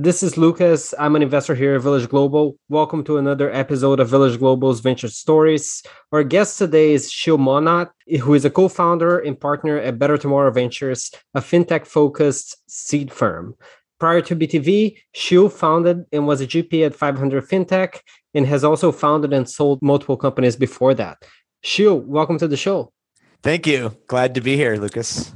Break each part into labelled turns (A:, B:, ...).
A: This is Lucas. I'm an investor here at Village Global. Welcome to another episode of Village Global's Venture Stories. Our guest today is Sheel Mohnot, who is a co founder and partner at Better Tomorrow Ventures, a fintech focused seed firm. Prior to BTV, Sheel founded and was a GP at 500 Fintech and has also founded and sold multiple companies before that. Sheel, welcome to the show.
B: Thank you. Glad to be here, Lucas.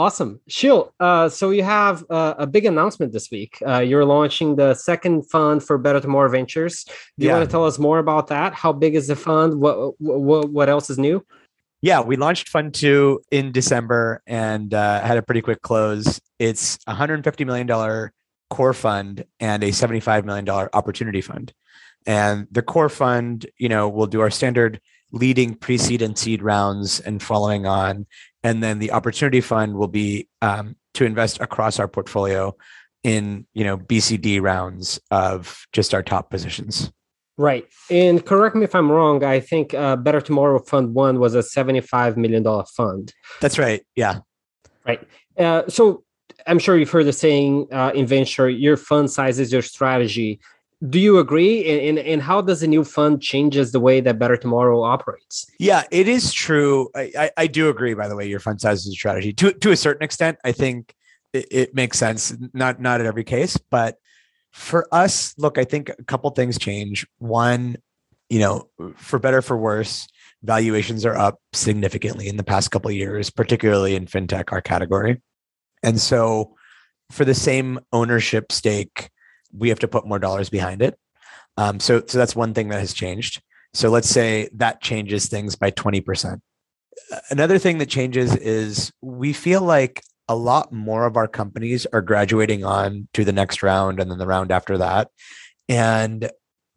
A: Awesome. Sheel, uh, so you have uh, a big announcement this week. Uh, you're launching the second fund for Better Tomorrow Ventures. Do you yeah. want to tell us more about that? How big is the fund? What, what, what else is new?
B: Yeah, we launched Fund Two in December and uh, had a pretty quick close. It's a $150 million core fund and a $75 million opportunity fund. And the core fund, you know, will do our standard leading pre-seed and seed rounds and following on and then the opportunity fund will be um, to invest across our portfolio in you know bcd rounds of just our top positions.
A: Right. And correct me if i'm wrong i think uh, better tomorrow fund one was a 75 million dollar fund.
B: That's right yeah.
A: Right. Uh, so i'm sure you've heard the saying uh, in venture your fund size is your strategy do you agree? And, and, and how does the new fund changes the way that better tomorrow operates?
B: Yeah it is true. I, I, I do agree by the way your fund size is a strategy. To, to a certain extent i think it, it, makes sense. Not not in every case but for us look i think a couple things change. One you know for better for worse valuations are up significantly in the past couple years particularly in fintech our category. And so for the same ownership stake we have to put more dollars behind it. Um, so, so that's one thing that has changed. So let's say that changes things by 20%. Another thing that changes is we feel like a lot more of our companies are graduating on to the next round and then the round after that. And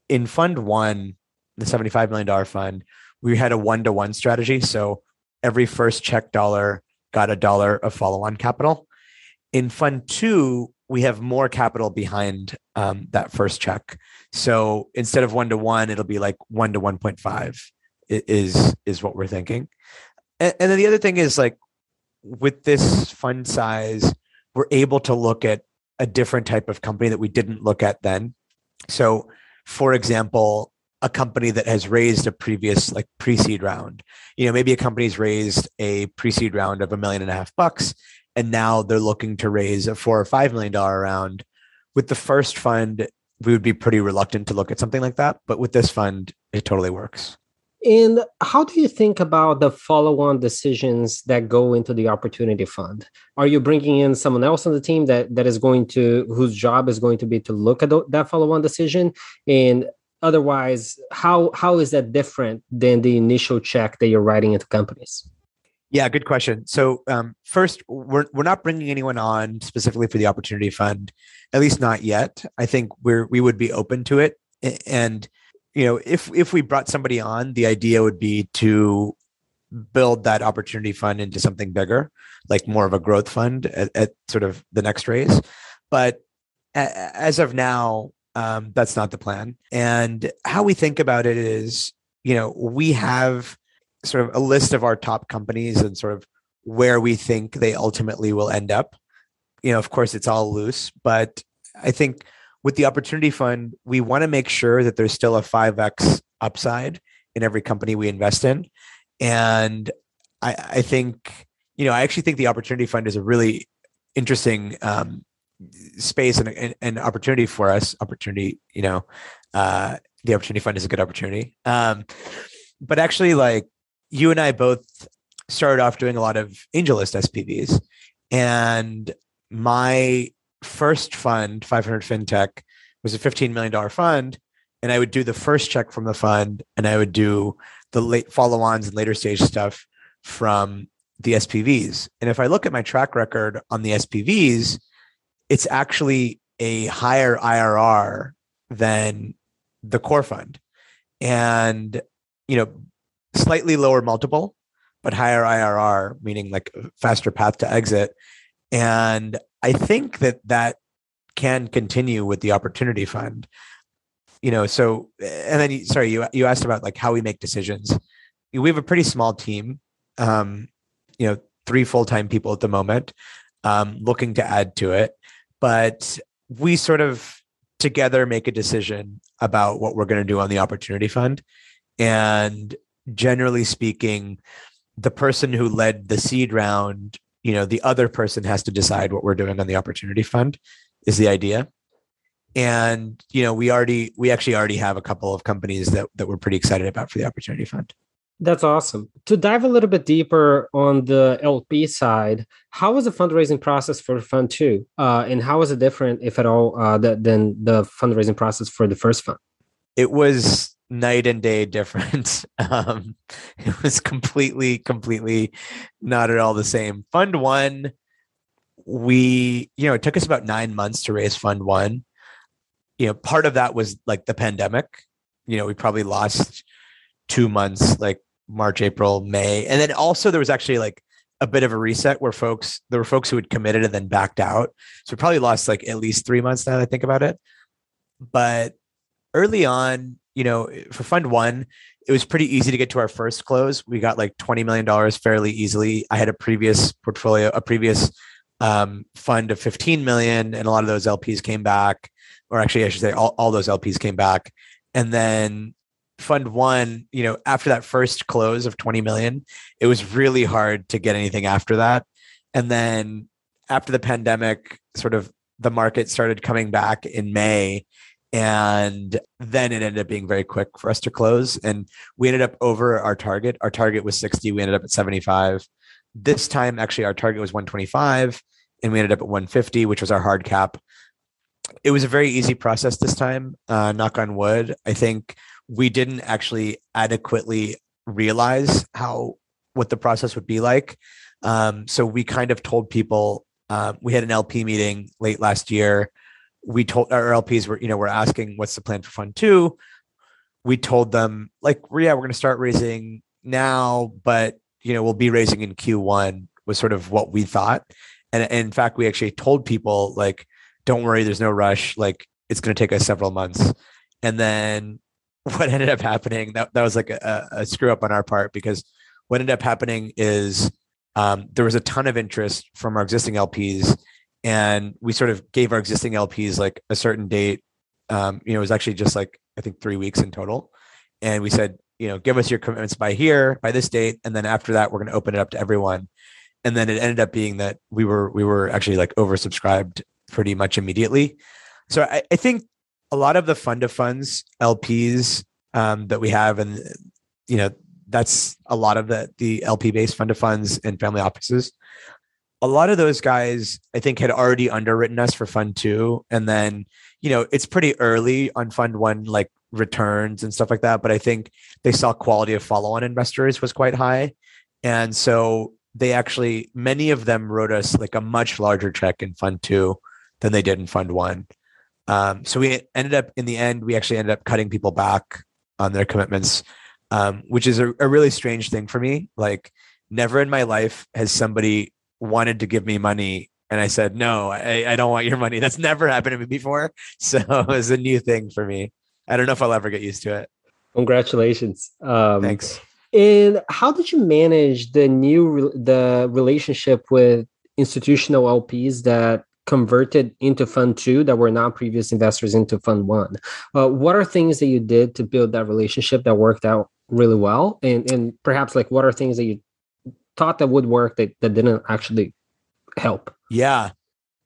B: in fund one, the $75 million fund, we had a one to one strategy. So every first check dollar got a dollar of follow on capital. In fund two, we have more capital behind um, that first check. So instead of one to one, it'll be like one to one point five is is what we're thinking. And, and then the other thing is like with this fund size, we're able to look at a different type of company that we didn't look at then. So, for example, a company that has raised a previous like pre-seed round. You know, maybe a company's raised a pre-seed round of a million and a half bucks and now they're looking to raise a four or five million dollar round. With the first fund, we would be pretty reluctant to look at something like that, but with this fund, it totally works.
A: And how do you think about the follow on decisions that go into the opportunity fund? Are you bringing in someone else on the team that, that is going to, whose job is going to be to look at that follow on decision? And otherwise, how, how is that different than the initial check that you're writing into companies?
B: Yeah, good question. So um, first, we're we're not bringing anyone on specifically for the opportunity fund, at least not yet. I think we're we would be open to it, and you know, if if we brought somebody on, the idea would be to build that opportunity fund into something bigger, like more of a growth fund at, at sort of the next raise. But as of now, um, that's not the plan. And how we think about it is, you know, we have sort of a list of our top companies and sort of where we think they ultimately will end up. You know, of course, it's all loose, but I think with the opportunity fund, we want to make sure that there's still a 5x upside in every company we invest in. And I, I think, you know, I actually think the opportunity fund is a really interesting um, space and, and, and, opportunity for us. Opportunity, you know, uh, the opportunity fund is a good opportunity. Um, but actually, like you and I both started off doing a lot of AngelList SPVs. And my first fund, 500 FinTech, was a $15 million fund. And I would do the first check from the fund and I would do the late follow ons and later stage stuff from the SPVs. And if I look at my track record on the SPVs, it's actually a higher IRR than the core fund. And, you know, slightly lower multiple but higher IRR, meaning like faster path to exit. And I think that that can continue with the opportunity fund. You know, so and then sorry, you you asked about like how we make decisions. We have a pretty small team. Um, you know, three full-time people at the moment, um, looking to add to it. But we sort of together make a decision about what we're going to do on the opportunity fund. And generally speaking, the person who led the seed round, you know, the other person has to decide what we're doing on the opportunity fund is the idea. And, you know, we already, we actually already have a couple of companies that, that we're pretty excited about for the opportunity fund.
A: That's awesome. To dive a little bit deeper on the LP side, how was the fundraising process for Fund Two, uh, and how was it different, if at all, uh, than the fundraising process for the first fund?
B: It was night and day different. Um, it was completely, completely not at all the same. Fund One, we, you know, it took us about nine months to raise Fund One. You know, part of that was like the pandemic. You know, we probably lost two months, like March, April, May. And then also there was actually like a bit of a reset where folks, there were folks who had committed and then backed out. So we probably lost like at least three months now that I think about it. But early on, you know, for fund one, it was pretty easy to get to our first close. We got like $20 million fairly easily. I had a previous portfolio, a previous um, fund of 15 million, and a lot of those LPs came back, or actually, I should say, all, all those LPs came back. And then fund one, you know, after that first close of 20 million, it was really hard to get anything after that. And then after the pandemic, sort of the market started coming back in May. And then it ended up being very quick for us to close. And we ended up over our target. Our target was 60. We ended up at 75. This time, actually, our target was 125, and we ended up at 150, which was our hard cap. It was a very easy process this time, uh, knock on wood. I think we didn't actually adequately realize how what the process would be like. Um, so we kind of told people uh, we had an LP meeting late last year. We told our LPs were you know we're asking what's the plan for Fund Two. We told them like yeah we're going to start raising now, but you know we'll be raising in Q1 was sort of what we thought. And, and in fact, we actually told people like, don't worry, there's no rush. Like it's going to take us several months. And then what ended up happening that, that was like a, a screw up on our part because what ended up happening is um, there was a ton of interest from our existing LPs, and we sort of gave our existing LPs like a certain date. Um, you know, it was actually just like I think three weeks in total, and we said, you know, give us your commitments by here, by this date, and then after that, we're going to open it up to everyone. And then it ended up being that we were we were actually like oversubscribed pretty much immediately. So I, I think a lot of the fund of funds LPs um, that we have, and you know that's a lot of the the LP based fund of funds and family offices. A lot of those guys, I think, had already underwritten us for fund two, and then you know it's pretty early on fund one, like returns and stuff like that. But I think they saw quality of follow on investors was quite high, and so they actually many of them wrote us like a much larger check in fund two than they did in fund one. Um, so we ended up in the end, we actually ended up cutting people back on their commitments, um, which is a, a, really strange thing for me. Like, never in my life has somebody wanted to give me money. And I said, no, I, I don't want your money. That's never happened to me before. So it was a new thing for me. I don't know if I'll ever get used to it.
A: Congratulations.
B: Um, Thanks.
A: And how did you manage the new the relationship with institutional LPs that converted into fund two that were not previous investors into fund one uh, what are things that you did to build that relationship that worked out really well and and perhaps like what are things that you thought that would work that, that didn't actually help.
B: Yeah.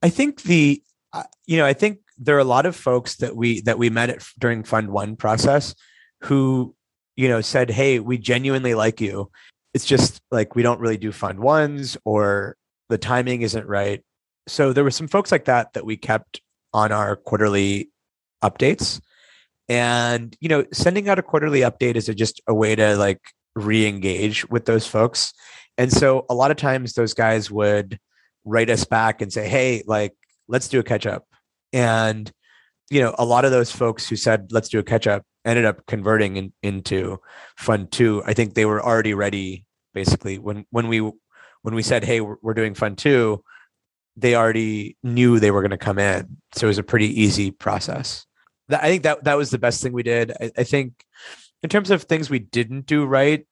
B: I think the uh, you know i think there are a lot of folks that we that we met at, during fund one process who you know said hey we genuinely like you. It's just like we don't really do fund ones or the timing isn't right. So there were some folks like that that we kept on our quarterly updates. And you know sending out a quarterly update is a, just a way to like re-engage with those folks and so a lot of times those guys would write us back and say hey like let's do a catch up and you know a lot of those folks who said let's do a catch up ended up converting in, into fund two. I think they were already ready basically. When when we when we said hey we're, we're doing fund two they already knew they were going to come in. So it was a pretty easy process. I think that that was the best thing we did. I, I think in terms of things we didn't do right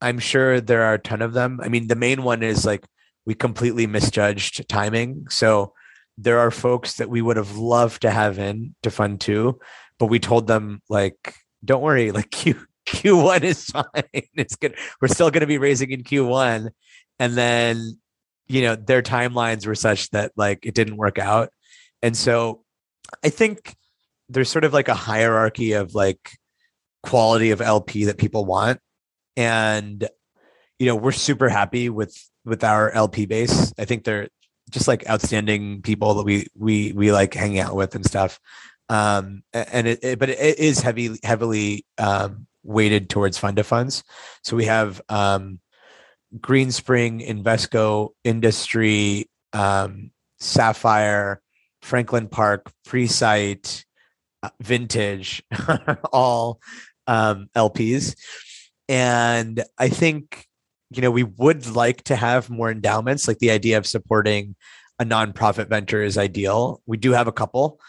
B: i'm sure there are a ton of them. I mean the main one is like we completely misjudged timing. So there are folks that we would have loved to have in to fund two but we told them like don't worry like q q1 is fine. It's good we're still going to be raising in q1 and then you know their timelines were such that like it didn't work out. And so i think there's sort of like a hierarchy of like quality of lp that people want and you know we're super happy with with our lp base. I think they're just like outstanding people that we we we like hanging out with and stuff. Um and it, it but it is heavy heavily um weighted towards fund of funds. So we have um Greenspring, Invesco, Industry, um, Sapphire, Franklin Park, Presight, uh, Vintage, all um, LPs. And I think, you know, we would like to have more endowments. Like the idea of supporting a nonprofit venture is ideal. We do have a couple,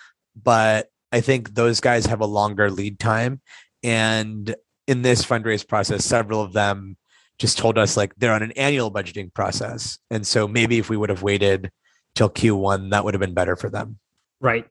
B: but I think those guys have a longer lead time. And in this fundraise process, several of them just told us like they're on an annual budgeting process. And so maybe if we would have waited till Q1, that would have been better for them.
A: Right.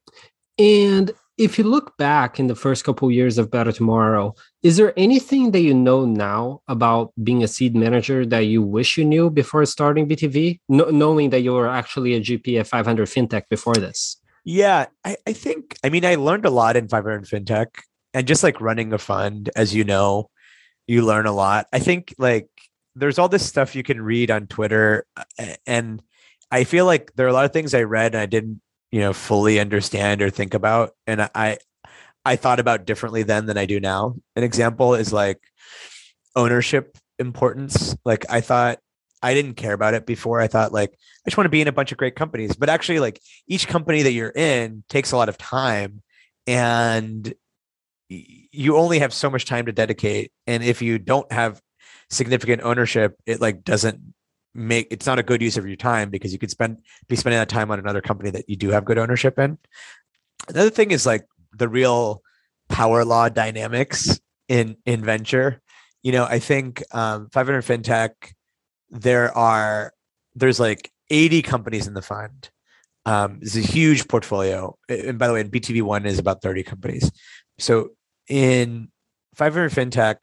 A: And if you look back in the first couple of years of Better Tomorrow, is there anything that you know now about being a seed manager that you wish you knew before starting BTV, no, knowing that you were actually a GP at 500 FinTech before this?
B: Yeah, I, I think, I mean, I learned a lot in 500 FinTech and just like running a fund, as you know, you learn a lot. I think like there's all this stuff you can read on Twitter, and I feel like there are a lot of things I read and I didn't, you know, fully understand or think about, and I I thought about differently then than I do now. An example is like ownership importance. Like I thought I didn't care about it before. I thought like I just want to be in a bunch of great companies, but actually like each company that you're in takes a lot of time and you only have so much time to dedicate and if you don't have significant ownership, it like doesn't make it's not a good use of your time because you could spend be spending that time on another company that you do have good ownership in. Another thing is like the real power law dynamics in in venture. You know, I think um, 500 FinTech, there are there's like 80 companies in the fund. Um, it's a huge portfolio. And by the way, in BTV one is about 30 companies. So in 500 FinTech,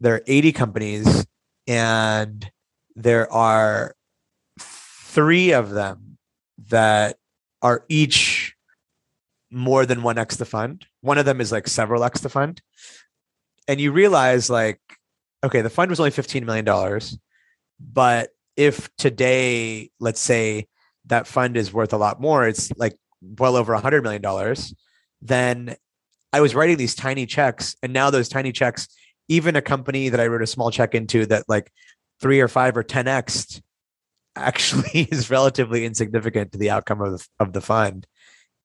B: there are 80 companies and there are three of them that are each more than 1x the fund. One of them is like several x the fund. And you realize like, okay, the fund was only $15 million. But if today, let's say that fund is worth a lot more, it's like well over $100 million, then I was writing these tiny checks. And now those tiny checks even a company that I wrote a small check into that like three or five or 10x actually is relatively insignificant to the outcome of the, of the fund.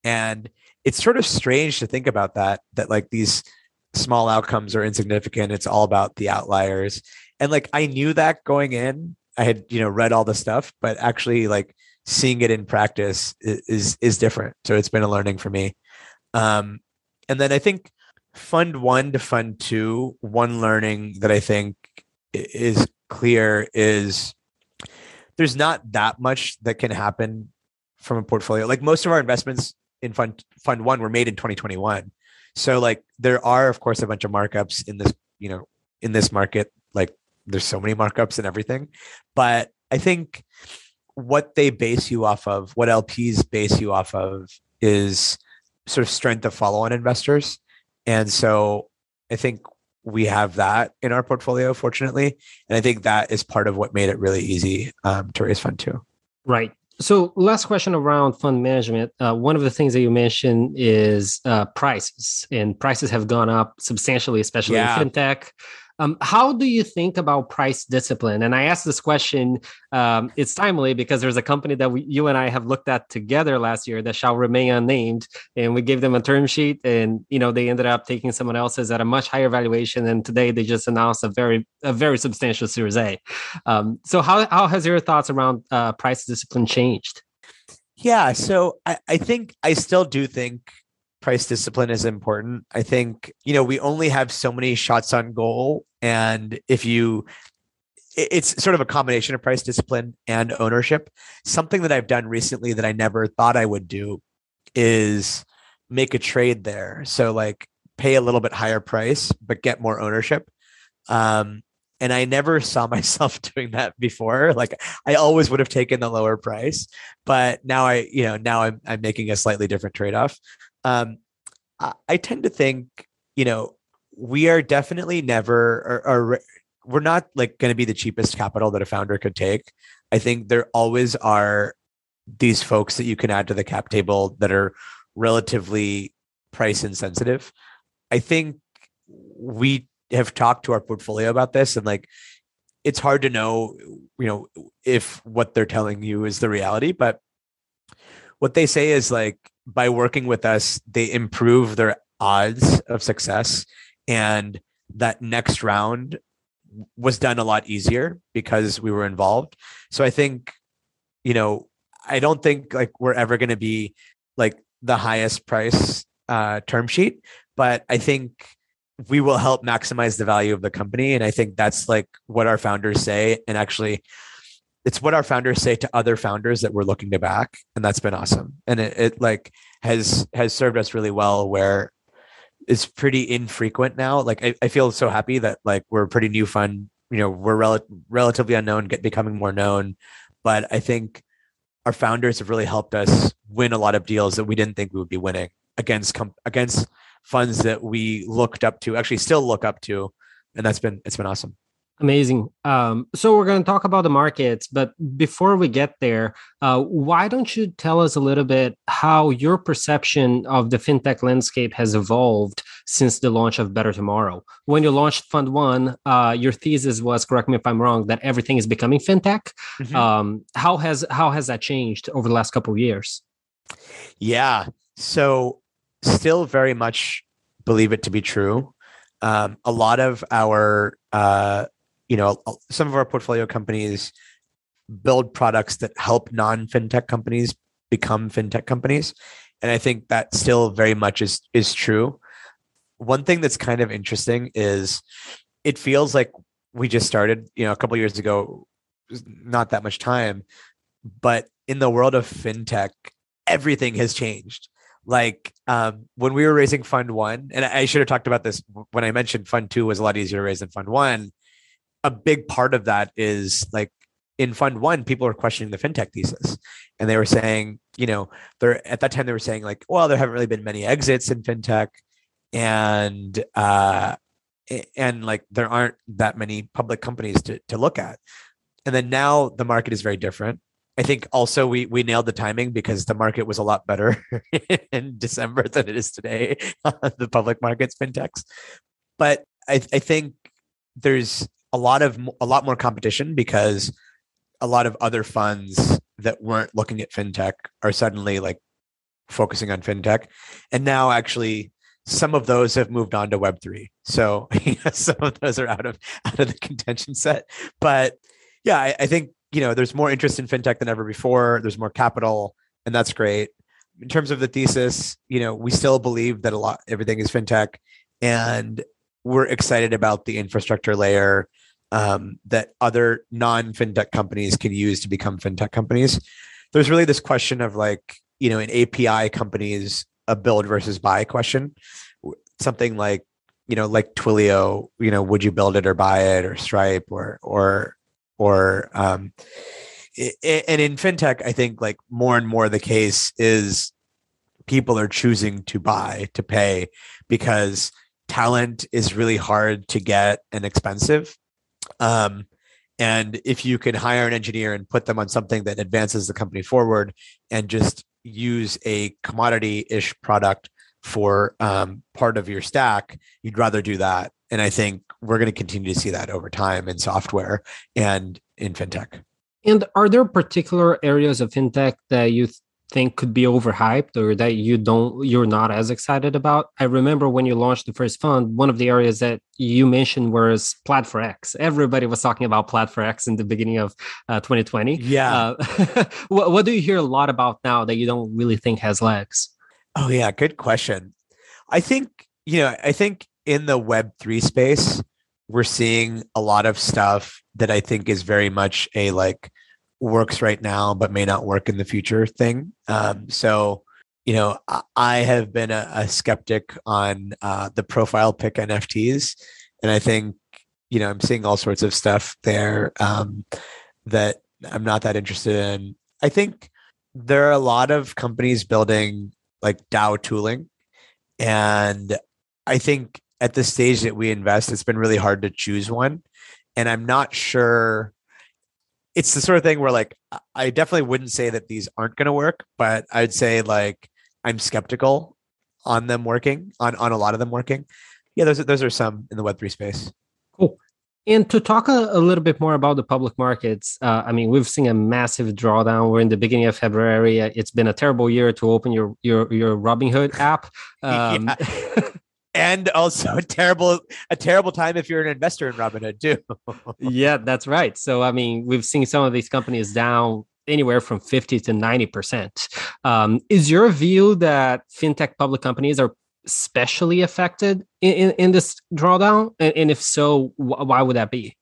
B: And it's sort of strange to think about that, that like these small outcomes are insignificant. It's all about the outliers. And like I knew that going in, I had, you know, read all the stuff, but actually like seeing it in practice is, is, is different. So it's been a learning for me. Um, and then I think fund one to fund two, one learning that I think is clear is there's not that much that can happen from a portfolio. Like most of our investments in fund fund one were made in 2021. So like there are of course a bunch of markups in this, you know, in this market. Like there's so many markups and everything. But I think what they base you off of, what LPs base you off of is sort of strength of follow-on investors. And so I think we have that in our portfolio, fortunately. And I think that is part of what made it really easy um, to raise fund too.
A: Right. So, last question around fund management. Uh, one of the things that you mentioned is uh, prices, and prices have gone up substantially, especially yeah. in fintech. Um, how do you think about price discipline? And I asked this question. Um, it's timely because there's a company that we, you and I have looked at together last year that shall remain unnamed, and we gave them a term sheet, and you know they ended up taking someone else's at a much higher valuation, and today they just announced a very a very substantial Series A. Um, so how how has your thoughts around uh, price discipline changed?
B: Yeah, so I, I think I still do think price discipline is important. I think, you know, we only have so many shots on goal. And if you, it's sort of a combination of price discipline and ownership. Something that I've done recently that I never thought I would do is make a trade there. So, like, pay a little bit higher price, but get more ownership. Um, and I never saw myself doing that before. Like I always would have taken the lower price, but now I, you know, now I'm I'm making a slightly different trade off. Um, I, I tend to think, you know, we are definitely never or, or we're not like going to be the cheapest capital that a founder could take. I think there always are these folks that you can add to the cap table that are relatively price insensitive. I think we have talked to our portfolio about this and like it's hard to know, you know, if what they're telling you is the reality, but what they say is like by working with us, they improve their odds of success. And that next round was done a lot easier because we were involved. So I think, you know, I don't think like we're ever going to be like the highest price uh, term sheet, but I think we will help maximize the value of the company. And I think that's like what our founders say. And actually, it's what our founders say to other founders that we're looking to back and that's been awesome. And it, it like has has served us really well where it's pretty infrequent now. Like I, I feel so happy that like we're a pretty new fund you know we're rel- relatively unknown get becoming more known. But i think our founders have really helped us win a lot of deals that we didn't think we would be winning against com- against funds that we looked up to actually still look up to and that's been it's been awesome
A: Amazing. Um, so we're going to talk about the markets, but before we get there, uh, why don't you tell us a little bit how your perception of the fintech landscape has evolved since the launch of Better Tomorrow? When you launched Fund One, uh, your thesis was, correct me if I'm wrong, that everything is becoming fintech. Mm-hmm. Um, how has how has that changed over the last couple of years?
B: Yeah. So still very much believe it to be true. Um, a lot of our uh, you know some of our portfolio companies build products that help non-fintech companies become fintech companies. And i think that still very much is is true. One thing that's kind of interesting is it feels like we just started you know a couple years ago not that much time but in the world of fintech everything has changed. Like um, when we were raising fund one and i should have talked about this when i mentioned fund two was a lot easier to raise than fund one a big part of that is like in fund one, people were questioning the fintech thesis. And they were saying, you know, they're at that time they were saying, like, well, there haven't really been many exits in fintech. And uh and like there aren't that many public companies to to look at. And then now the market is very different. I think also we we nailed the timing because the market was a lot better in December than it is today, the public markets fintechs. But I, I think there's a lot of a lot more competition because a lot of other funds that weren't looking at fintech are suddenly like focusing on fintech. And now actually some of those have moved on to web3 so some of those are out of out of the contention set. But yeah I, I think you know there's more interest in fintech than ever before. There's more capital and that's great. In terms of the thesis you know we still believe that a lot everything is fintech and we're excited about the infrastructure layer um, that other non fintech companies can use to become fintech companies. There's really this question of like, you know, in API companies, a build versus buy question. Something like, you know, like Twilio, you know, would you build it or buy it or Stripe or, or, or, um, and in fintech, I think like more and more the case is people are choosing to buy, to pay because talent is really hard to get and expensive. Um, and if you can hire an engineer and put them on something that advances the company forward and just use a commodity ish product for um, part of your stack, you'd rather do that. And I think we're going to continue to see that over time in software and in fintech.
A: And are there particular areas of fintech that you think could be overhyped or that you don't you're not as excited about. I remember when you launched the first fund one of the areas that you mentioned was Plaid for X everybody was talking about Plaid for X in the beginning of uh, 2020
B: yeah.
A: Uh, what, what do you hear a lot about now that you don't really think has legs?
B: Oh yeah good question. I think you know i think in the web 3 space we're seeing a lot of stuff that i think is very much a like works right now but may not work in the future thing. Um, so, you know, I have been a, a skeptic on uh, the profile pick NFTs, and I think you know I'm seeing all sorts of stuff there um, that I'm not that interested in. I think there are a lot of companies building like DAO tooling, and I think at the stage that we invest, it's been really hard to choose one, and I'm not sure it's the sort of thing where like I definitely wouldn't say that these aren't going to work, but I'd say like I'm skeptical on them working on on a lot of them working. Yeah, those are, those are some in the Web three space.
A: Cool. And to talk a, a, little bit more about the public markets, uh, I mean, we've seen a massive drawdown. We're in the beginning of February. It's been a terrible year to open your your your Robinhood app. Um,
B: and also a terrible a terrible time if you're an investor in Robinhood too.
A: yeah, that's right. So I mean, we've seen some of these companies down anywhere from 50 to 90 percent. Um, is your view that fintech public companies are especially affected in, in, in this drawdown? And, and if so, wh- why would that be?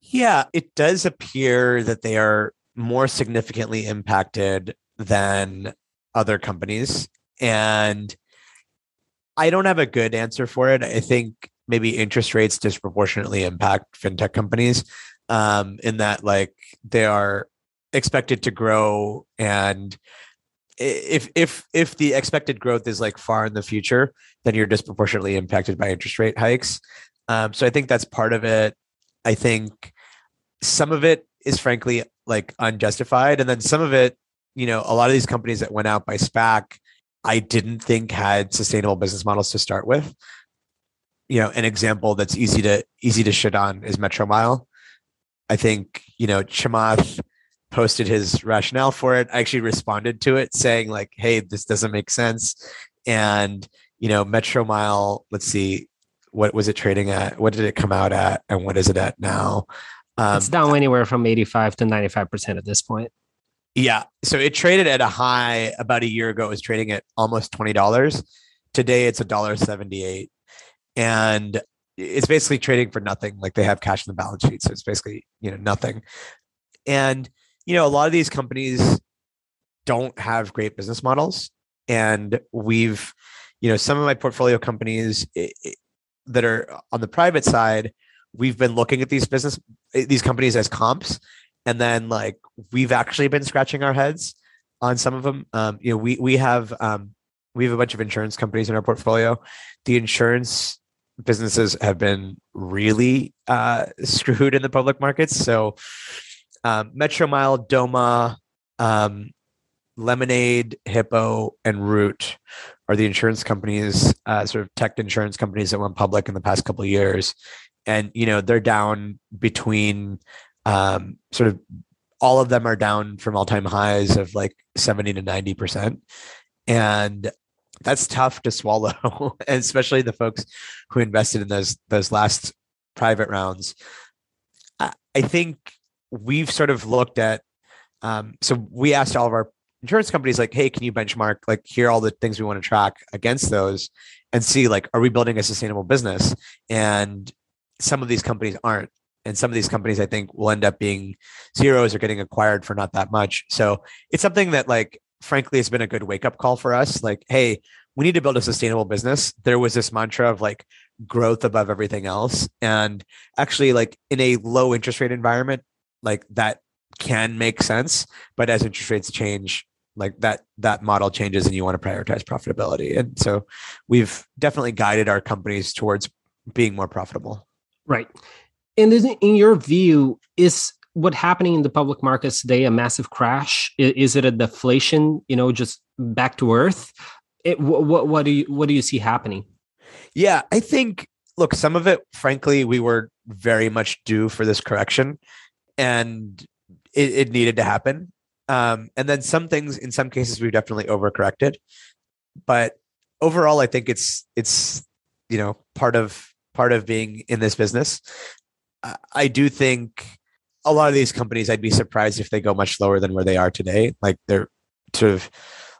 B: Yeah, it does appear that they are more significantly impacted than other companies. And I don't have a good answer for it. I think maybe interest rates disproportionately impact fintech companies um, in that like they are expected to grow and if if if the expected growth is like far in the future then you're disproportionately impacted by interest rate hikes. Um, so i think that's part of it. I think some of it is frankly like unjustified. And then some of it you know a lot of these companies that went out by spac I didn't think had sustainable business models to start with. You know, an example that's easy to easy to shit on is Metromile. I think you know Chamath posted his rationale for it. I actually responded to it saying like, "Hey, this doesn't make sense," and you know, Metromile. Let's see, what was it trading at? What did it come out at, and what is it at now?
A: Um, it's down anywhere from eighty-five to ninety-five percent at this point.
B: Yeah. So it traded at a high about a year ago. It was trading at almost twenty dollars. Today it's a dollar seventy-eight, and it's basically trading for nothing. Like they have cash in the balance sheet, so it's basically you know nothing. And you know a lot of these companies don't have great business models, and we've you know some of my portfolio companies that are on the private side we've been looking at these business eh, these companies as comps and then like we've actually been scratching our heads on some of them. Um, you know, we we have um, we have a bunch of insurance companies in our portfolio. The insurance businesses have been really uh, screwed in the public markets. So, um, Metromile, Doma, um, Lemonade, Hippo, and Root are the insurance companies, uh, sort of tech insurance companies that went public in the past couple of years. And you know they're down between um, sort of all of them are down from all time highs of like 70 to 90%. And that's tough to swallow, and especially the folks who invested in those those last private rounds. I, I think we've sort of looked at um, so we asked all of our insurance companies like hey can you benchmark like here are all the things we want to track against those and see like are we building a sustainable business and some of these companies aren't and some of these companies i think will end up being zeros or getting acquired for not that much. So it's something that like frankly has been a good wake up call for us. Like hey we need to build a sustainable business. There was this mantra of like growth above everything else. And actually like in a low interest rate environment like that can make sense. But as interest rates change like that that model changes and you want to prioritize profitability. And so we've definitely guided our companies towards being more profitable.
A: Right and in your view, is what happening in the public markets today a massive crash? Is it a deflation? You know, just back to earth? It, what what do you what do you see happening?
B: Yeah, I think look, some of it, frankly, we were very much due for this correction, and it, it needed to happen. Um, and then some things, in some cases, we've definitely overcorrected. But overall, I think it's it's you know part of part of being in this business. I do think a lot of these companies, I'd be surprised if they go much lower than where they are today. Like they're sort of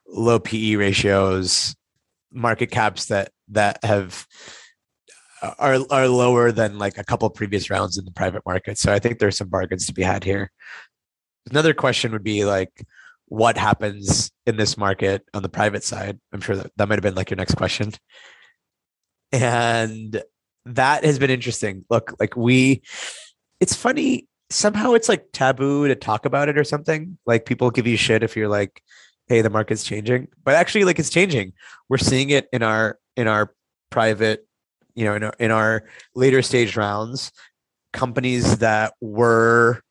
B: low PE ratios, market caps that that have are are lower than like a couple previous rounds in the private market. So I think there's some bargains to be had here. Another question would be like, what happens in this market on the private side? I'm sure that that might have been like your next question. And that has been interesting. Look, like we, it's funny. Somehow it's like taboo to talk about it or something. Like people give you shit if you're like, hey, the market's changing. But actually, like it's changing. We're seeing it in our in our private, you know, in our, in our later stage rounds, companies that were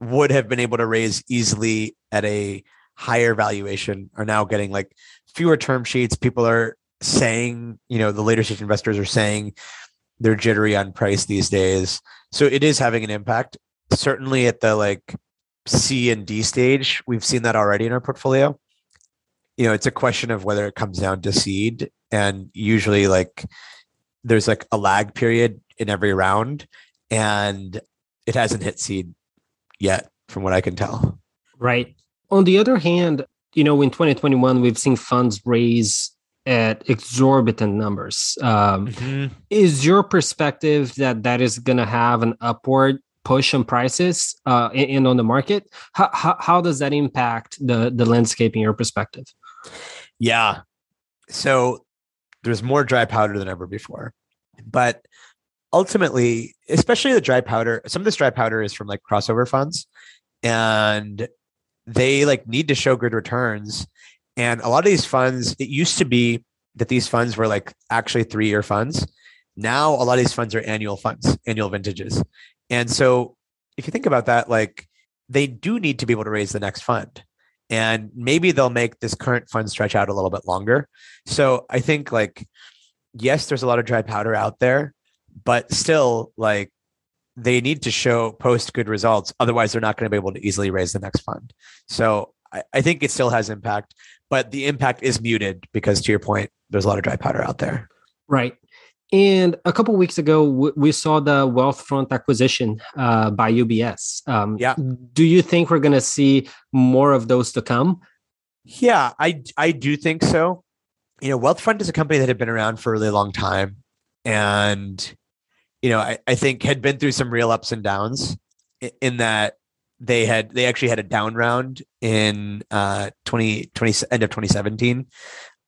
B: would have been able to raise easily at a higher valuation are now getting like fewer term sheets. People are saying, you know, the later stage investors are saying they're jittery on price these days. So it is having an impact. Certainly at the like C and D stage, we've seen that already in our portfolio. You know, it's a question of whether it comes down to seed. And usually like there's like a lag period in every round. And it hasn't hit seed yet, from what I can tell.
A: Right. On the other hand, you know, in 2021, we've seen funds raise at exorbitant numbers. Um, mm-hmm. Is your perspective that that is going to have an upward push on prices uh, and on the market? How, how, how does that impact the, the landscape in your perspective?
B: Yeah. So there's more dry powder than ever before. But ultimately, especially the dry powder, some of this dry powder is from like crossover funds and they like need to show good returns. And a lot of these funds, it used to be that these funds were like actually three year funds. Now a lot of these funds are annual funds, annual vintages. And so if you think about that, like they do need to be able to raise the next fund. And maybe they'll make this current fund stretch out a little bit longer. So I think like, yes, there's a lot of dry powder out there, but still like they need to show post good results. Otherwise, they're not going to be able to easily raise the next fund. So I, I think it still has impact, but the impact is muted because to your point, there's a lot of dry powder out there.
A: Right. And a couple weeks ago, w- we saw the Wealthfront acquisition uh, by UBS. Um,
B: yeah.
A: Do you think we're going to see more of those to come?
B: Yeah, I I do think so. You know, Wealthfront is a company that had been around for a really long time, and you know, I, I think had been through some real ups and downs. In that they had they actually had a down round in uh 20, 20 end of 2017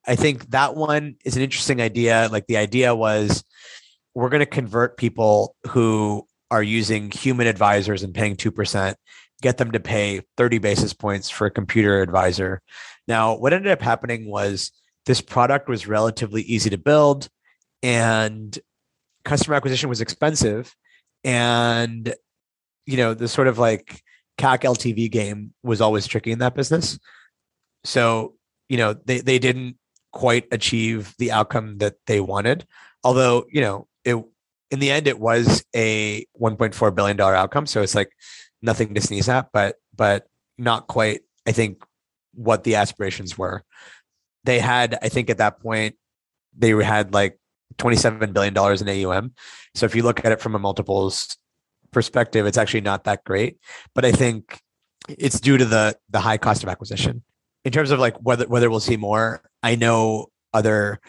B: I think that one is an interesting idea. Like the idea was we're going to convert people who are using human advisors and paying 2%, get them to pay 30 basis points for a computer advisor. Now, what ended up happening was this product was relatively easy to build and customer acquisition was expensive. And, you know, the sort of like CAC LTV game was always tricky in that business. So, you know, they, they didn't quite achieve the outcome that they wanted. Although, you know, it in the end it was a 1.4 billion dollar outcome, so it's like nothing to sneeze at, but but not quite I think what the aspirations were. They had I think at that point they had like 27 billion dollars in AUM. So if you look at it from a multiples perspective, it's actually not that great, but I think it's due to the the high cost of acquisition in terms of like whether whether we'll see more, I know other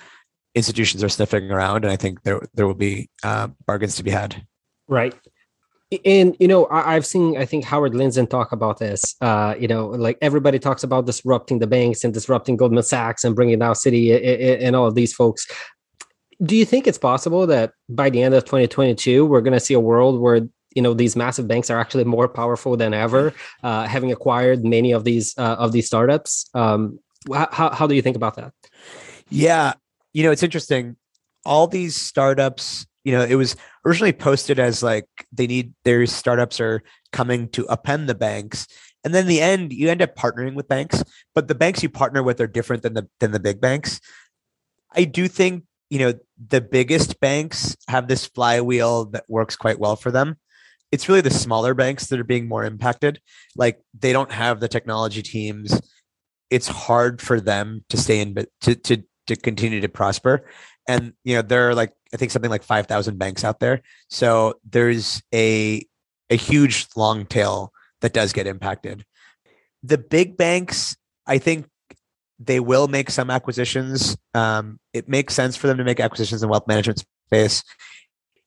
B: institutions are sniffing around, and I think there there will be uh, bargains to be had.
A: Right. And you know, I, have seen I think Howard Lindzen talk about this. Uh, you know, like everybody talks about disrupting the banks and disrupting Goldman Sachs and bringing down Citi and all of these folks. Do you think it's possible that by the end of 2022 we're going to see a world where you know these massive banks are actually more powerful than ever, uh, having acquired many of these uh, of these startups. Um, how how do you think about that?
B: Yeah, you know it's interesting. All these startups, you know, it was originally posted as like they need their startups are coming to append the banks, and then the end you end up partnering with banks, but the banks you partner with are different than the than the big banks. I do think you know, the biggest banks have this flywheel that works quite well for them. It's really the smaller banks that are being more impacted. Like they don't have the technology teams. It's hard for them to stay in, to to to continue to prosper. And you know, there are like I think something like five thousand banks out there. So there's a a huge long tail that does get impacted. The big banks, I think they will make some acquisitions. Um, it makes sense for them to make acquisitions in wealth management space.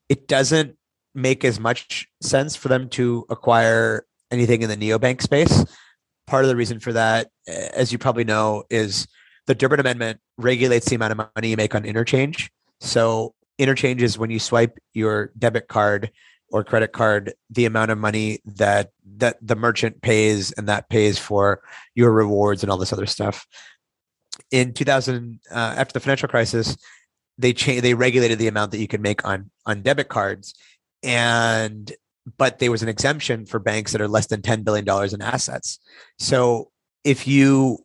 B: It doesn't make as much sense for them to acquire anything in the neobank space. Part of the reason for that, as you probably know, is the Durbin Amendment regulates the amount of money you make on interchange. So interchange is when you swipe your debit card or credit card, the amount of money that that the merchant pays and that pays for your rewards and all this other stuff in 2000 uh, after the financial crisis they cha- they regulated the amount that you could make on on debit cards and but there was an exemption for banks that are less than 10 billion dollars in assets so if you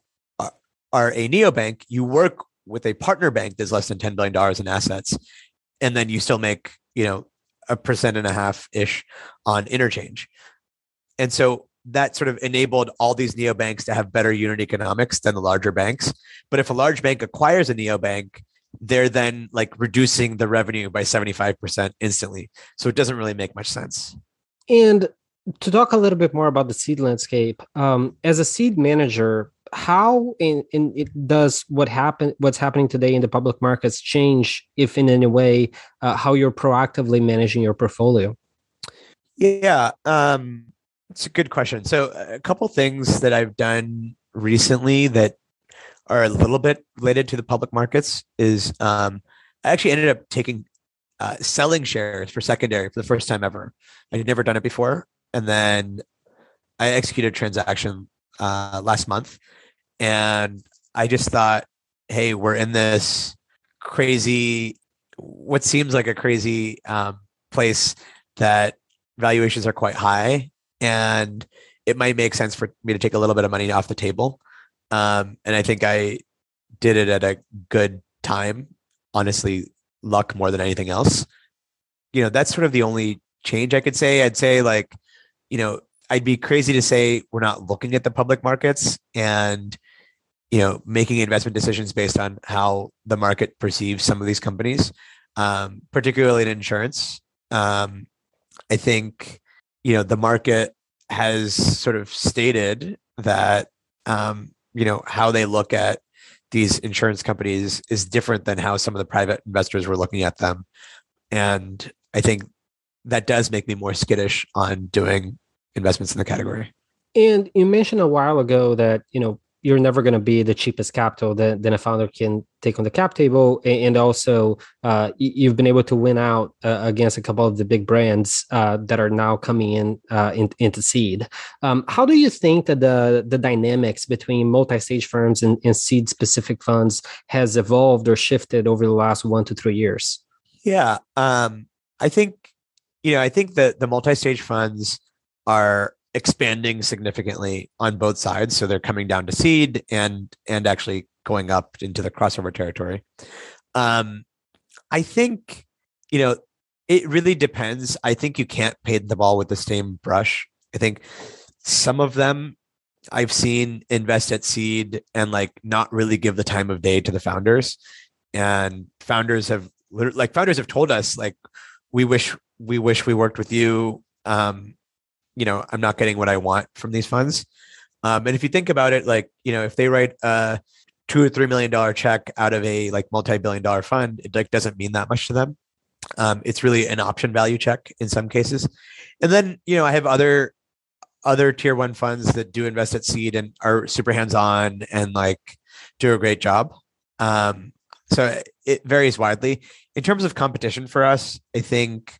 B: are a neobank you work with a partner bank that's less than 10 billion dollars in assets and then you still make you know a percent and a half ish on interchange and so that sort of enabled all these neobanks to have better unit economics than the larger banks. But if a large bank acquires a neobank, they're then like reducing the revenue by 75% instantly. So it doesn't really make much sense.
A: And to talk a little bit more about the seed landscape, um, as a seed manager, how in, in it does what happen what's happening today in the public markets change, if in any way, uh, how you're proactively managing your portfolio?
B: Yeah, um, it's a good question. So, a couple things that I've done recently that are a little bit related to the public markets is um, I actually ended up taking uh, selling shares for secondary for the first time ever. I had never done it before, and then I executed a transaction uh, last month, and I just thought, hey, we're in this crazy, what seems like a crazy um, place that valuations are quite high and it might make sense for me to take a little bit of money off the table. Um, and I think I did it at a good time. Honestly, luck more than anything else. You know, that's sort of the only change I could say. I'd say like, you know, I'd be crazy to say we're not looking at the public markets and you know making investment decisions based on how the market perceives some of these companies, um, particularly in insurance. Um, I think you know the market has sort of stated that um, you know how they look at these insurance companies is different than how some of the private investors were looking at them. And i think that does make me more skittish on doing investments in the category.
A: And you mentioned a while ago that you know you're never going to be the cheapest capital that, that a founder can take on the cap table. And also uh, you've been able to win out uh, against a couple of the big brands uh, that are now coming in, uh, in into seed. Um, how do you think that the the dynamics between multi-stage firms and, and seed specific funds has evolved or shifted over the last one to three years?
B: Yeah um, i think you know i think that the multi-stage funds are expanding significantly on both sides. So they're coming down to seed and and actually going up into the crossover territory. Um, I think you know it really depends. I think you can't paint the ball with the same brush. I think some of them I've seen invest at seed and like not really give the time of day to the founders. And founders have like founders have told us like we wish we wish we worked with you. Um, you know i'm not getting what i want from these funds. Um, and if you think about it like you know if they write a two or three million dollar check out of a like multi-billion dollar fund it like doesn't mean that much to them. Um, it's really an option value check in some cases. And then you know i have other other tier one funds that do invest at seed and are super hands-on and like do a great job. Um, so it varies widely. In terms of competition for us i think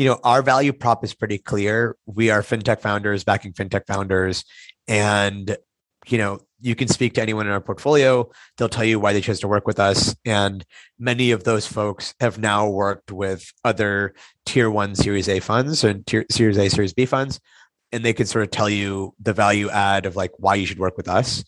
B: you know, our value prop is pretty clear. We are fintech founders backing fintech founders. And, you know, you can speak to anyone in our portfolio. They'll tell you why they chose to work with us. And many of those folks have now worked with other tier one Series A funds and tier, Series A, Series B funds. And they can sort of tell you the value add of like why you should work with us.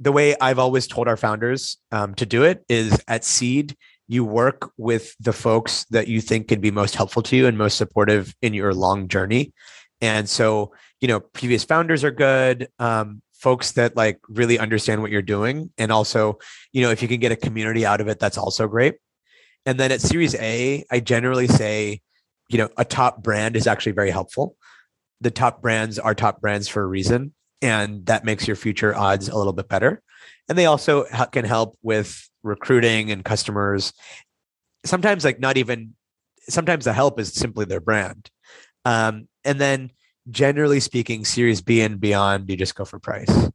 B: The way I've always told our founders um, to do it is at seed, you work with the folks that you think can be most helpful to you and most supportive in your long journey. And so, you know, previous founders are good. Um, folks that like really understand what you're doing. And also, you know, if you can get a community out of it, that's also great. And then at Series A, I generally say, you know, a top brand is actually very helpful. The top brands are top brands for a reason. And that makes your future odds a little bit better. And they also can help with recruiting and customers. Sometimes, like, not even, sometimes the help is simply their brand. Um, and then generally speaking, Series B and beyond, you just go for price.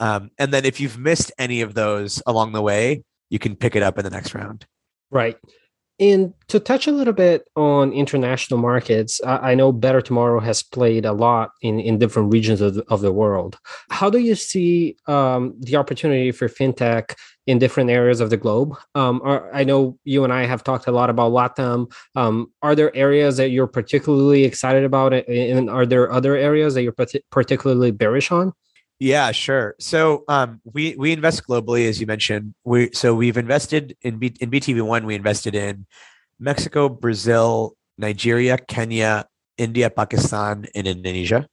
B: Um, and then if you've missed any of those along the way, you can pick it up in the next round.
A: Right. And to touch a little bit on international markets, I know Better Tomorrow has played a lot in, in different regions of the, of the world. How do you see um, the opportunity for fintech in different areas of the globe? Um, are, I know you and I have talked a lot about LATAM. Um, are there areas that you're particularly excited about, and are there other areas that you're particularly bearish on?
B: Yeah, sure. So um, we we invest globally, as you mentioned. We so we've invested in B, in BTV One. We invested in Mexico, Brazil, Nigeria, Kenya, India, Pakistan, and Indonesia.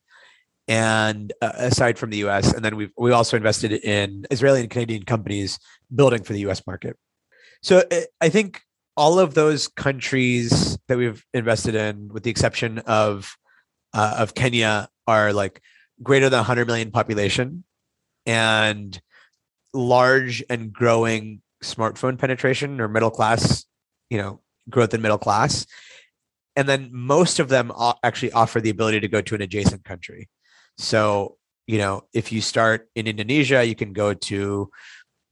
B: And uh, aside from the U.S., and then we we also invested in Israeli and Canadian companies building for the U.S. market. So uh, I think all of those countries that we've invested in, with the exception of uh, of Kenya, are like greater than 100 million population and large and growing smartphone penetration or middle class, you know, growth in middle class. And then most of them actually offer the ability to go to an adjacent country. So, you know, if you start in Indonesia, you can go to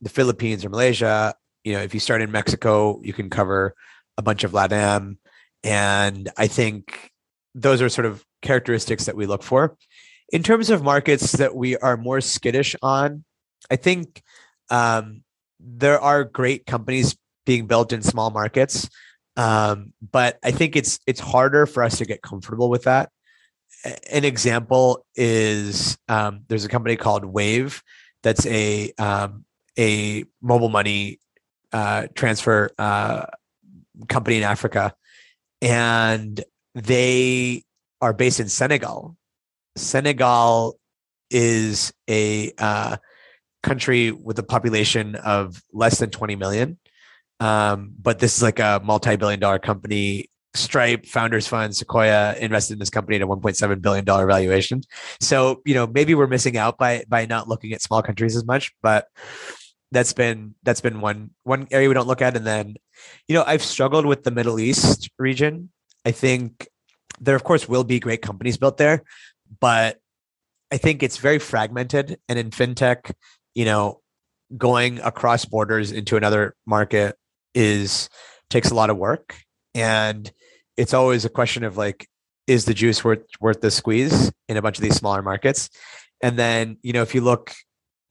B: the Philippines or Malaysia. You know, if you start in Mexico, you can cover a bunch of LATAM. And I think those are sort of characteristics that we look for in terms of markets that we are more skittish on, I think um, there are great companies being built in small markets, um, but I think it's it's harder for us to get comfortable with that. An example is um, there's a company called Wave that's a um, a mobile money uh, transfer uh, company in Africa, and they are based in Senegal Senegal is a uh, country with a population of less than 20 million. Um, but this is like a multi-billion dollar company. Stripe, Founders Fund, Sequoia invested in this company at a 1.7 billion dollar valuation. So you know maybe we're missing out by by not looking at small countries as much, but that's been that's been one one area we don't look at. And then you know I've struggled with the Middle East region. I think there of course will be great companies built there, but I think it's very fragmented. And in fintech, you know, going across borders into another market is takes a lot of work. And it's always a question of like, is the juice worth worth the squeeze in a bunch of these smaller markets? And then, you know, if you look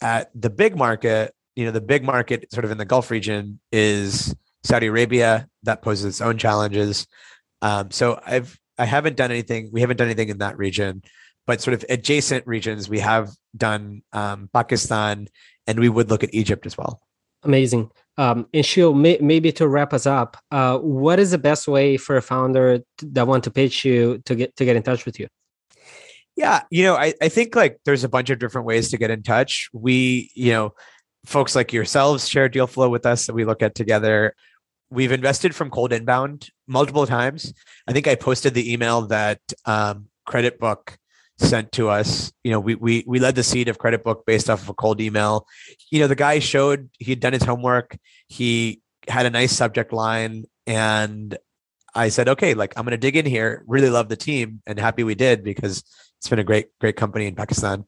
B: at the big market, you know, the big market sort of in the Gulf region is Saudi Arabia. That poses its own challenges. Um, so I've I haven't done anything. We haven't done anything in that region but sort of adjacent regions, we have done um, Pakistan, and we would look at Egypt as well.
A: Amazing. Um, and Sheel, may, maybe to wrap us up, uh, what is the best way for a founder that want to pitch you to get to get in touch with you?
B: Yeah, you know, I, I think like there's a bunch of different ways to get in touch. We, you know, folks like yourselves share deal flow with us that we look at together. We've invested from cold inbound multiple times. I think I posted the email that um, CreditBook sent to us. You know, we we we led the seed of CreditBook based off of a cold email. You know, the guy showed he had done his homework. He had a nice subject line, and I said, okay, like I'm going to dig in here. Really love the team, and happy we did because it's been a great great company in Pakistan.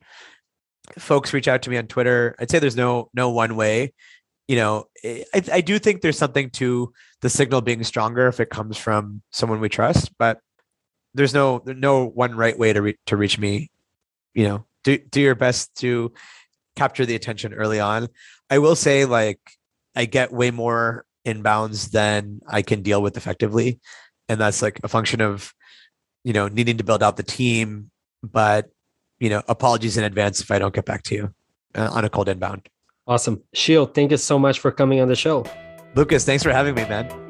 B: Folks reach out to me on Twitter. I'd say there's no no one way. You know, I, I do think there's something to the signal being stronger if it comes from someone we trust, but there's no there's no one right way to re- to reach me. You know, do do your best to capture the attention early on. I will say, like, I get way more inbounds than I can deal with effectively, and that's like a function of you know needing to build out the team. But you know, apologies in advance if I don't get back to you uh, on a cold inbound.
A: Awesome, Sheel. Thank you so much for coming on the show.
B: Lucas, thanks for having me, man.